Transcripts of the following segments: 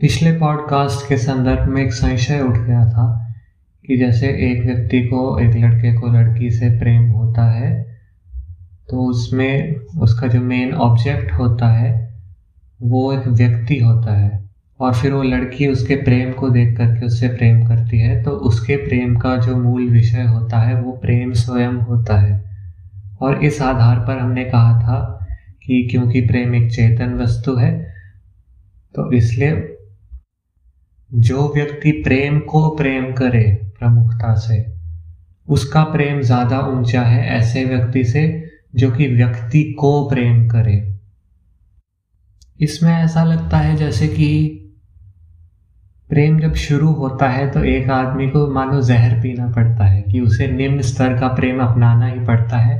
पिछले पॉडकास्ट के संदर्भ में एक संशय उठ गया था कि जैसे एक व्यक्ति को एक लड़के को लड़की से प्रेम होता है तो उसमें उसका जो मेन ऑब्जेक्ट होता है, वो एक व्यक्ति होता है। और फिर वो लड़की उसके प्रेम को देख करके उससे प्रेम करती है तो उसके प्रेम का जो मूल विषय होता है, वो प्रेम स्वयं होता है। और इस आधार पर हमने कहा था कि क्योंकि प्रेम एक चेतन वस्तु है तो इसलिए जो व्यक्ति प्रेम को प्रेम करे प्रमुखता से, उसका प्रेम ज़्यादा ऊँचा है ऐसे व्यक्ति से जो कि व्यक्ति को प्रेम करे। इसमें ऐसा लगता है जैसे कि प्रेम जब शुरू होता है तो एक आदमी को मानो जहर पीना पड़ता है कि उसे निम्न स्तर का प्रेम अपनाना ही पड़ता है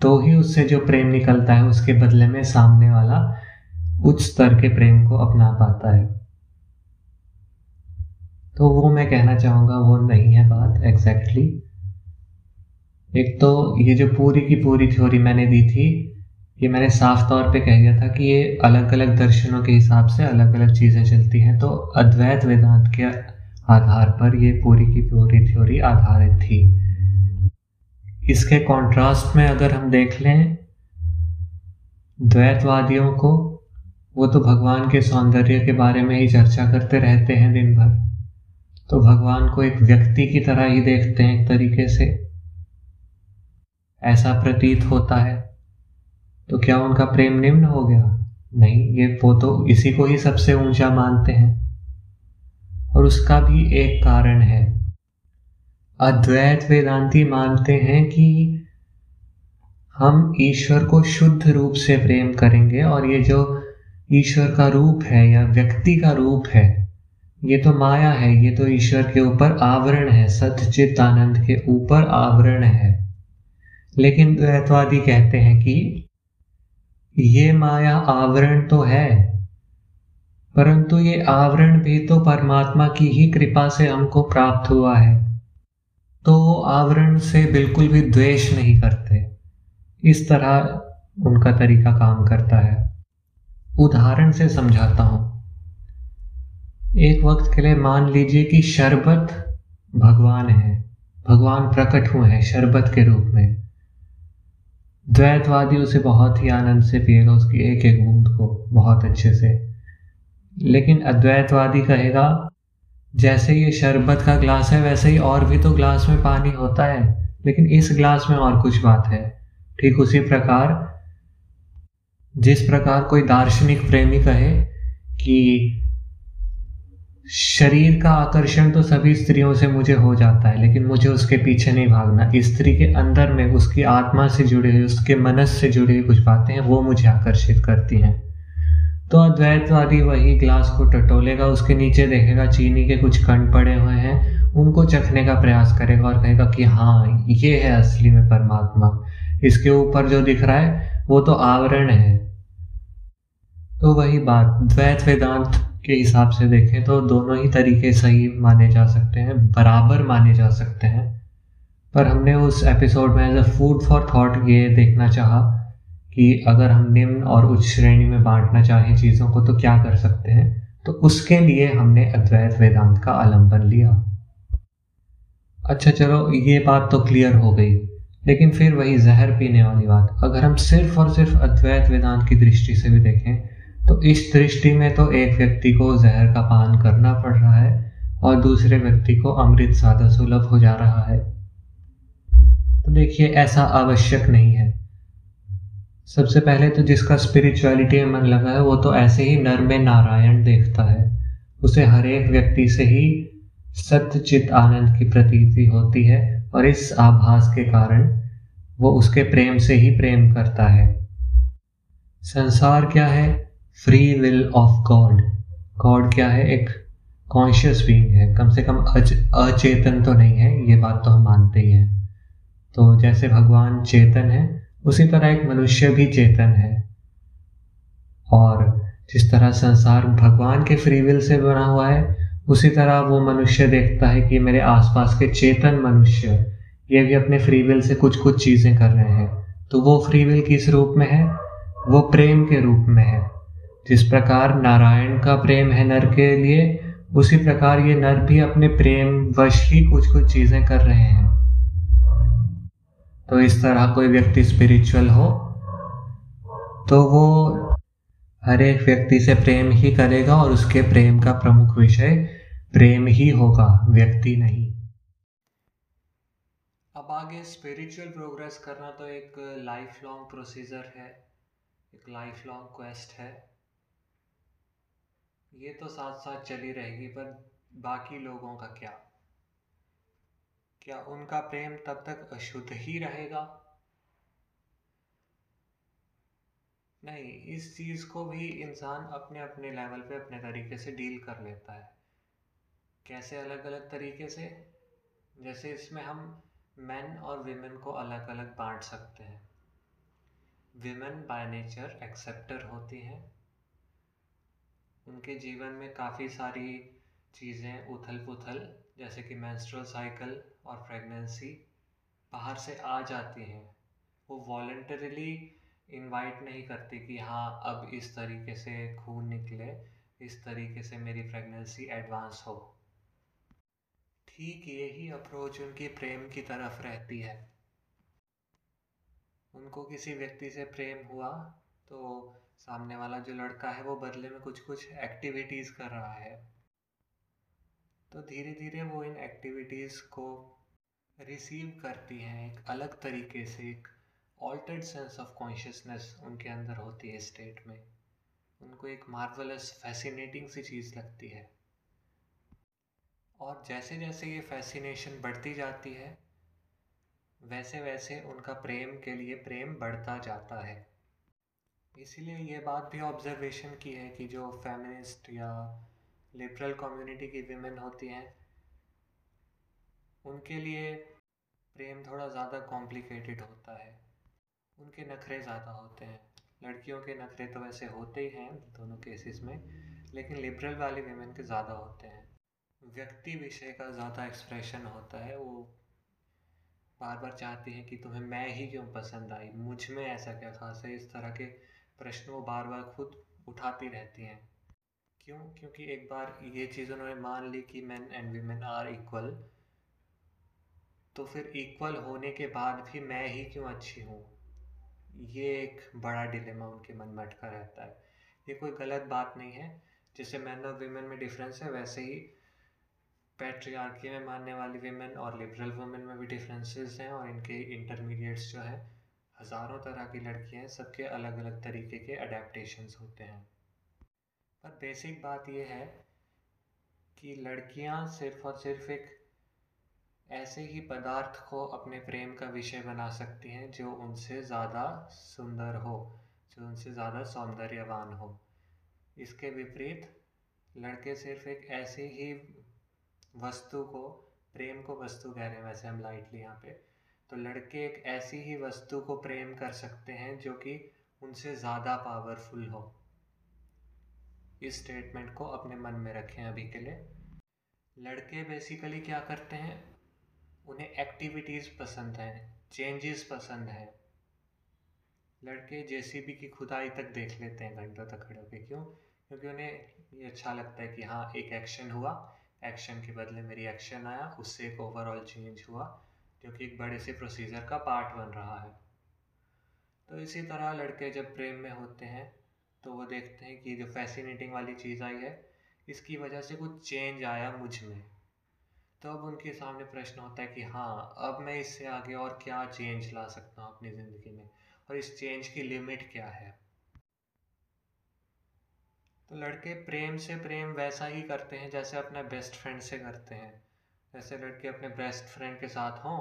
तो ही उससे जो प्रेम निकलता है उसके बदले में सामने वाला उच्च स्तर के प्रेम को अपना पाता है। तो वो मैं कहना चाहूँगा, वो नहीं है बात एग्जैक्टली exactly. एक तो ये जो पूरी की पूरी थ्योरी मैंने दी थी, ये मैंने साफ़ तौर पे कह दिया था कि ये अलग अलग दर्शनों के हिसाब से अलग अलग चीज़ें चलती हैं तो अद्वैत वेदांत के आधार पर ये पूरी की पूरी थ्योरी आधारित थी इसके कॉन्ट्रास्ट में अगर हम देख लें, द्वैतवादियों को वो तो भगवान के सौंदर्य के बारे में ही चर्चा करते रहते हैं दिन भर तो भगवान को एक व्यक्ति की तरह ही देखते हैं एक तरीके से। ऐसा प्रतीत होता है। तो क्या उनका प्रेम निम्न हो गया? नहीं, ये वो तो इसी को ही सबसे ऊँचा मानते हैं। और उसका भी एक कारण है। अद्वैत वेदांती मानते हैं कि हम ईश्वर को शुद्ध रूप से प्रेम करेंगे और ये जो ईश्वर का रूप है या व्यक्ति का रूप है ये तो माया है, ये तो ईश्वर के ऊपर आवरण है सत्यचित आनंद के ऊपर आवरण है। लेकिन द्वैतवादी कहते हैं कि ये माया आवरण तो है, परंतु ये आवरण भी तो परमात्मा की ही कृपा से हमको प्राप्त हुआ है। तो वो आवरण से बिल्कुल भी द्वेष नहीं करते। इस तरह उनका तरीका काम करता है। उदाहरण से समझाता हूँ। एक वक्त के लिए मान लीजिए कि शरबत भगवान है, भगवान प्रकट हुए हैं शरबत के रूप में। द्वैतवादी उसे बहुत ही आनंद से पिएगा उसकी एक एक बूंद को बहुत अच्छे से। लेकिन अद्वैतवादी कहेगा, जैसे ये शरबत का ग्लास है, वैसे ही और भी तो ग्लास में पानी होता है, लेकिन इस ग्लास में और कुछ बात है। ठीक उसी प्रकार, जिस प्रकार कोई दार्शनिक प्रेमी कहे कि शरीर का आकर्षण तो सभी स्त्रियों से मुझे हो जाता है, लेकिन मुझे उसके पीछे नहीं भागना। स्त्री के अंदर में, उसकी आत्मा से जुड़ी हुई, उसके मनस से जुड़ी हुई कुछ बातें हैं, वो मुझे आकर्षित करती हैं। तो अद्वैतवादी वही ग्लास को टटोलेगा, उसके नीचे देखेगा, चीनी के कुछ कण पड़े हुए हैं, उनको चखने का प्रयास करेगा और कहेगा कि हाँ ये है असली में परमात्मा। इसके ऊपर जो दिख रहा है, वो तो आवरण है। तो वही बात, द्वैत वेदांत के हिसाब से देखें तो दोनों ही तरीके सही माने जा सकते हैं, बराबर माने जा सकते हैं। पर हमने उस एपिसोड में as a food for thought ये देखना चाहा कि अगर हम निम्न और उच्च श्रेणी में बांटना चाहें चीज़ों को तो क्या कर सकते हैं? तो उसके लिए हमने अद्वैत वेदांत का आलंबन लिया। अच्छा चलो, ये बात तो क्लियर हो गई, लेकिन फिर वही जहर पीने वाली बात। अगर हम सिर्फ़ और सिर्फ़ अद्वैत वेदांत की दृष्टि से भी देखें तो इस दृष्टि में तो एक व्यक्ति को जहर का पान करना पड़ रहा है और दूसरे व्यक्ति को अमृत सादा सुलभ हो जा रहा है। तो देखिए, ऐसा आवश्यक नहीं है। सबसे पहले तो जिसका स्पिरिचुअलिटी में मन लगा है, वो तो ऐसे ही नर में नारायण देखता है। उसे हर एक व्यक्ति से ही सत्य सत्यचित आनंद की प्रतीति होती है और इस आभास के कारण वो उसके प्रेम से ही प्रेम करता है। संसार क्या है? Free will of God God क्या है? एक कॉन्शियस बींग है. कम से कम अच, अचेतन तो नहीं है. ये बात तो हम मानते ही हैं। तो जैसे भगवान चेतन है, उसी तरह एक मनुष्य भी चेतन है। और जिस तरह संसार भगवान के फ्री विल से बना हुआ है, उसी तरह वो मनुष्य देखता है कि मेरे आसपास के चेतन मनुष्य, ये भी अपने फ्री विल से कुछ कुछ चीज़ें कर रहे हैं। तो वो फ्री विल किस रूप में है? वो प्रेम के रूप में है। जिस प्रकार नारायण का प्रेम है नर के लिए, उसी प्रकार ये नर भी अपने प्रेम वश ही कुछ कुछ चीज़ें कर रहे हैं। तो इस तरह कोई व्यक्ति स्पिरिचुअल हो तो वो हर एक व्यक्ति से प्रेम ही करेगा और उसके प्रेम का प्रमुख विषय प्रेम ही होगा, व्यक्ति नहीं। अब आगे स्पिरिचुअल प्रोग्रेस करना तो एक लाइफ लॉन्ग प्रोसीजर है, एक लाइफ लॉन्ग क्वेस्ट है। ये तो साथ साथ चली रहेगी, पर बाकी लोगों का क्या? क्या उनका प्रेम तब तक अशुद्ध ही रहेगा? नहीं, इस चीज़ को भी इंसान अपने अपने लेवल पे, अपने तरीके से डील कर लेता है। कैसे अलग अलग तरीके से? जैसे इसमें हम मेन और विमेन को अलग अलग बांट सकते हैं। विमेन बाय नेचर एक्सेप्टर होती हैं। उनके जीवन में काफ़ी सारी चीज़ें उथल पुथल जैसे कि मैंस्ट्रल साइकिल और प्रेगनेंसी बाहर से आ जाती हैं। वो वॉल्टरली इनवाइट नहीं करती कि हाँ अब इस तरीके से खून निकले, इस तरीके से मेरी प्रेगनेंसी एडवांस हो। ठीक यही अप्रोच उनकी प्रेम की तरफ़ रहती है। उनको किसी व्यक्ति से प्रेम हुआ तो सामने वाला जो लड़का है वो बदले में कुछ कुछ एक्टिविटीज़ कर रहा है। तो धीरे धीरे वो इन एक्टिविटीज़ को रिसीव करती हैं एक अलग तरीके से, एक ऑल्टर्ड सेंस ऑफ़ कॉन्शियसनेस उनके अंदर होती है स्टेट में। उनको एक मार्वलस फैसिनेटिंग सी चीज़ लगती है। और जैसे जैसे ये फैसिनेशन बढ़ती जाती है वैसे वैसे उनका प्रेम के लिए प्रेम बढ़ता जाता है। इसीलिए ये बात भी ऑब्जर्वेशन की है कि जो फेमिनिस्ट या लिबरल कम्युनिटी की विमेन होती हैं, उनके लिए प्रेम थोड़ा ज़्यादा कॉम्प्लिकेटेड होता है। उनके नखरे ज़्यादा होते हैं। लड़कियों के नखरे तो वैसे होते ही हैं दोनों केसेस में, लेकिन लिबरल वाली विमेन के ज़्यादा होते हैं। व्यक्ति विषय का ज़्यादा एक्सप्रेशन होता है। वो बार बार चाहती हैं कि तुम्हें मैं ही क्यों पसंद आई? मुझमें ऐसा क्या खास है? इस तरह के प्रश्न वो बार बार खुद उठाती रहती हैं। क्यों? क्योंकि एक बार ये चीज़ उन्होंने मान ली कि man and women are equal तो फिर इक्वल होने के बाद भी मैं ही क्यों अच्छी हूँ? ये एक बड़ा डिलेमा उनके मन में अटका रहता है। ये कोई गलत बात नहीं है। जैसे मैन और वीमेन में डिफरेंस है, वैसे ही पैट्रियार्की में मानने वाली वीमेन और लिबरल वुमेन में भी डिफरेंसेस हैं और इनके इंटरमीडिएट्स जो हैं हज़ारों तरह की लड़कियाँ हैं सबके अलग अलग तरीके के अडेप्टशंस होते हैं। पर बेसिक बात यह है कि लड़कियाँ सिर्फ़ और सिर्फ़ एक ऐसे ही पदार्थ को अपने प्रेम का विषय बना सकती हैं जो उनसे ज़्यादा सुंदर हो, जो उनसे ज़्यादा सौंदर्यवान हो। इसके विपरीत, लड़के सिर्फ़ एक ऐसे ही वस्तु को, प्रेम को वस्तु कह रहे हैं, वैसे हम लाइटली यहाँ पे तो लड़के एक ऐसी ही वस्तु को प्रेम कर सकते हैं जो कि उनसे ज़्यादा पावरफुल हो। इस स्टेटमेंट को अपने मन में रखें अभी के लिए। लड़के बेसिकली क्या करते हैं? उन्हें एक्टिविटीज़ पसंद हैं चेंजेस पसंद हैं। लड़के जेसीबी की खुदाई तक देख लेते हैं घंटों तक खड़े होकर क्यों? क्योंकि उन्हें ये अच्छा लगता है कि हाँ एक एक्शन हुआ एक्शन के बदले मेरी एक्शन आया, उससे एक ओवरऑल चेंज हुआ। जो कि एक बड़े से प्रोसीजर का पार्ट बन रहा है। तो इसी तरह लड़के जब प्रेम में होते हैं तो वो देखते हैं कि जो फैसिनेटिंग वाली चीज़ आई है, इसकी वजह से कुछ चेंज आया मुझमें। तो अब उनके सामने प्रश्न होता है कि हाँ अब मैं इससे आगे और क्या चेंज ला सकता हूँ अपनी ज़िंदगी में? और इस चेंज की लिमिट क्या है? तो लड़के प्रेम से प्रेम वैसा ही करते हैं जैसे अपने बेस्ट फ्रेंड से करते हैं। जैसे लड़के अपने बेस्ट फ्रेंड के साथ हों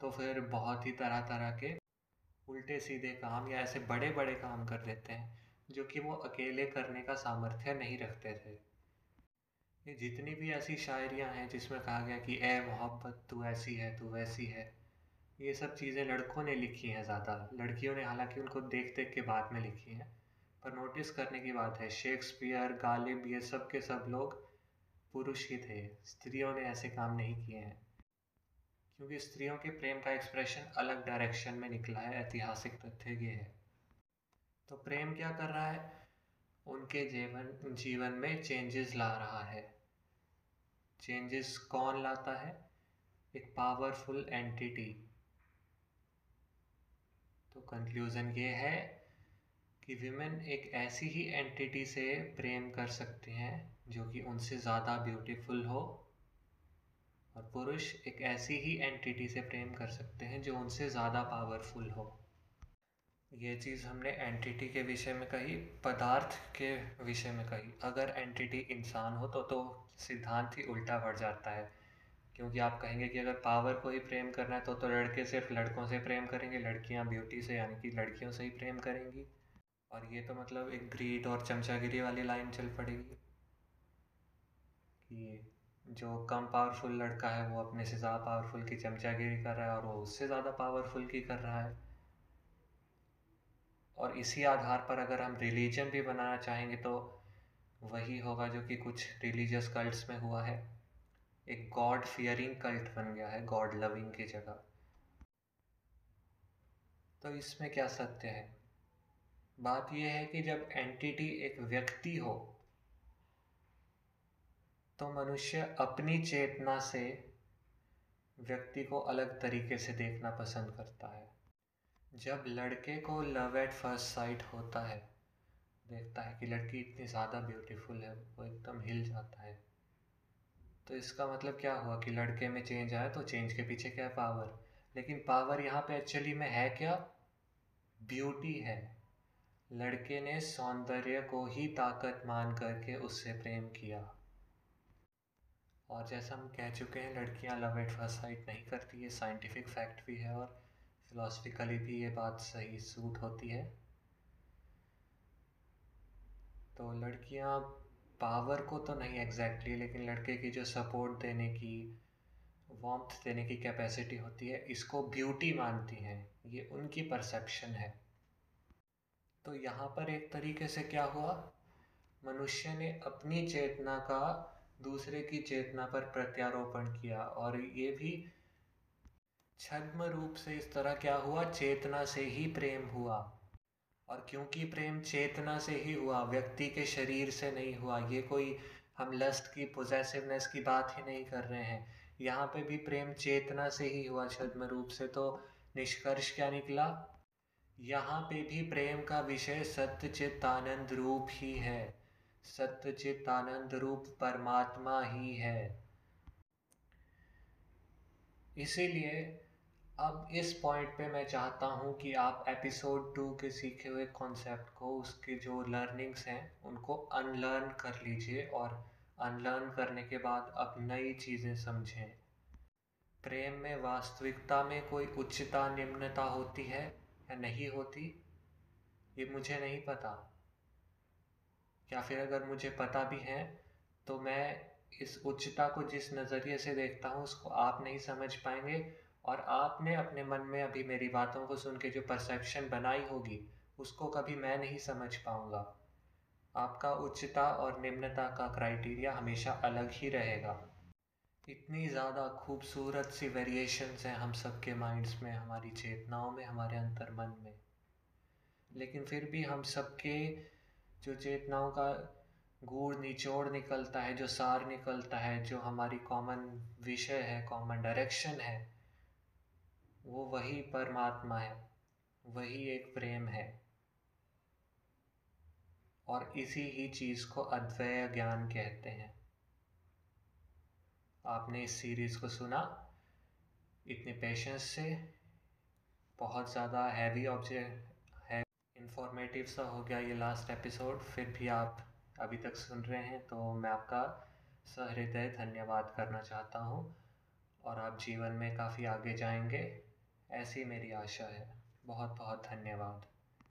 तो फिर बहुत ही तरह तरह के उल्टे सीधे काम या ऐसे बड़े बड़े काम कर देते हैं, जो कि वो अकेले करने का सामर्थ्य नहीं रखते थे। ये जितनी भी ऐसी शायरियाँ हैं जिसमें कहा गया कि ए मोहब्बत, तू ऐसी है, तू वैसी है, ये सब चीज़ें लड़कों ने लिखी हैं ज़्यादा। लड़कियों ने हालाँकि उनको देख देख के बाद में लिखी हैं, पर नोटिस करने की बात है शेक्सपियर गालिब ये सब के सब लोग पुरुष ही थे। स्त्रियों ने ऐसे काम नहीं किए हैं। क्योंकि स्त्रियों के प्रेम का एक्सप्रेशन अलग डायरेक्शन में निकला है, ऐतिहासिक तथ्य ये है। तो प्रेम क्या कर रहा है? उनके जीवन जीवन में चेंजेस ला रहा है। चेंजेस कौन लाता है? एक पावरफुल एंटिटी तो कंक्लूज़न ये है कि विमेन एक ऐसी ही एंटिटी से प्रेम कर सकते हैं जो कि उनसे ज़्यादा ब्यूटीफुल हो, और पुरुष एक ऐसी ही एंटिटी से प्रेम कर सकते हैं जो उनसे ज़्यादा पावरफुल हो। ये चीज़ हमने एंटिटी के विषय में कही, पदार्थ के विषय में कही। अगर एंटिटी इंसान हो तो तो सिद्धांत ही उल्टा पड़ जाता है। क्योंकि आप कहेंगे कि अगर पावर को ही प्रेम करना है तो तो लड़के सिर्फ़ लड़कों से प्रेम करेंगे, लड़कियाँ ब्यूटी से, यानी कि लड़कियों से ही प्रेम करेंगी। और ये तो मतलब एक ग्रीड और चमचागिरी वाली लाइन चल पड़ेगी कि जो कम पावरफुल लड़का है, वो अपने से ज़्यादा पावरफुल की चमचागिरी कर रहा है और वो उससे ज़्यादा पावरफुल की कर रहा है। और इसी आधार पर अगर हम रिलीजन भी बनाना चाहेंगे तो वही होगा जो कि कुछ रिलीजियस कल्ट्स में हुआ है। एक गॉड फियरिंग कल्ट बन गया है गॉड लविंग की जगह। तो इसमें क्या सत्य है? बात यह है कि जब एंटिटी एक व्यक्ति हो तो मनुष्य अपनी चेतना से व्यक्ति को अलग तरीके से देखना पसंद करता है। जब लड़के को लव एट फ़र्स्ट साइट होता है, देखता है कि लड़की इतनी ज़्यादा ब्यूटीफुल है, वो एकदम हिल जाता है तो इसका मतलब क्या हुआ कि लड़के में चेंज आया तो चेंज के पीछे क्या है पावर लेकिन पावर यहाँ पे एक्चुअली में है क्या? ब्यूटी है। लड़के ने सौंदर्य को ही ताकत मान करके उससे प्रेम किया। और जैसा हम कह चुके हैं लड़कियाँ लव एट फ़र्स्ट साइट नहीं करती ये साइंटिफिक फैक्ट भी है और फिलोसफिकली भी ये बात सही सूट होती है। तो लड़कियाँ पावर को तो नहीं एग्जैक्टली exactly, लेकिन लड़के की जो सपोर्ट देने की वॉम्थ देने की कैपेसिटी होती है इसको ब्यूटी मानती हैं। ये उनकी परसेप्शन है। तो यहाँ पर एक तरीके से क्या हुआ? मनुष्य ने अपनी चेतना का दूसरे की चेतना पर प्रत्यारोपण किया और ये भी छद्म रूप से इस तरह क्या हुआ? चेतना से ही प्रेम हुआ। और क्योंकि प्रेम चेतना से ही हुआ, व्यक्ति के शरीर से नहीं हुआ, ये कोई हम लस्ट की पोजेसिवनेस की बात ही नहीं कर रहे हैं। यहाँ पे भी प्रेम चेतना से ही हुआ छद्म रूप से तो निष्कर्ष क्या निकला? यहाँ पे भी प्रेम का विषय सत्य चित्त आनंद रूप ही है। सत्य चित्त आनंद रूप परमात्मा ही है। इसीलिए अब इस पॉइंट पे मैं चाहता हूँ कि आप एपिसोड टू के सीखे हुए कॉन्सेप्ट को, उसके जो लर्निंग्स हैं, उनको अनलर्न कर लीजिए और अनलर्न करने के बाद अब नई चीज़ें समझें। प्रेम में वास्तविकता में कोई उच्चता, निम्नता होती है? या नहीं होती, ये मुझे नहीं पता। या फिर अगर मुझे पता भी है तो मैं इस उच्चता को जिस नज़रिए से देखता हूँ, उसको आप नहीं समझ पाएँगे और आपने अपने मन में अभी मेरी बातों को सुन के जो परसेप्शन बनाई होगी, उसको कभी मैं नहीं समझ पाऊँगा। आपका उच्चता और निम्नता का क्राइटेरिया हमेशा अलग ही रहेगा। इतनी ज़्यादा खूबसूरत सी वेरिएशंस हैं हम सबके माइंड्स में, हमारी चेतनाओं में, हमारे अंतर मन में। लेकिन फिर भी हम सबके जो चेतनाओं का गूढ़, निचोड़ निकलता है, जो सार निकलता है, जो हमारी कॉमन विषय है कॉमन डायरेक्शन है, वो वही परमात्मा है, वही एक प्रेम है। और इसी ही चीज़ को अद्वैय ज्ञान कहते हैं। आपने इस सीरीज़ को सुना। इतने पेशेंस से, बहुत ज़्यादा हैवी ऑब्जेक्ट इन्फॉर्मेटिव सा हो गया ये लास्ट एपिसोड फिर भी आप अभी तक सुन रहे हैं तो मैं आपका सहृदय धन्यवाद करना चाहता हूँ। और आप जीवन में काफ़ी आगे जाएँगे, ऐसी मेरी आशा है। बहुत बहुत धन्यवाद।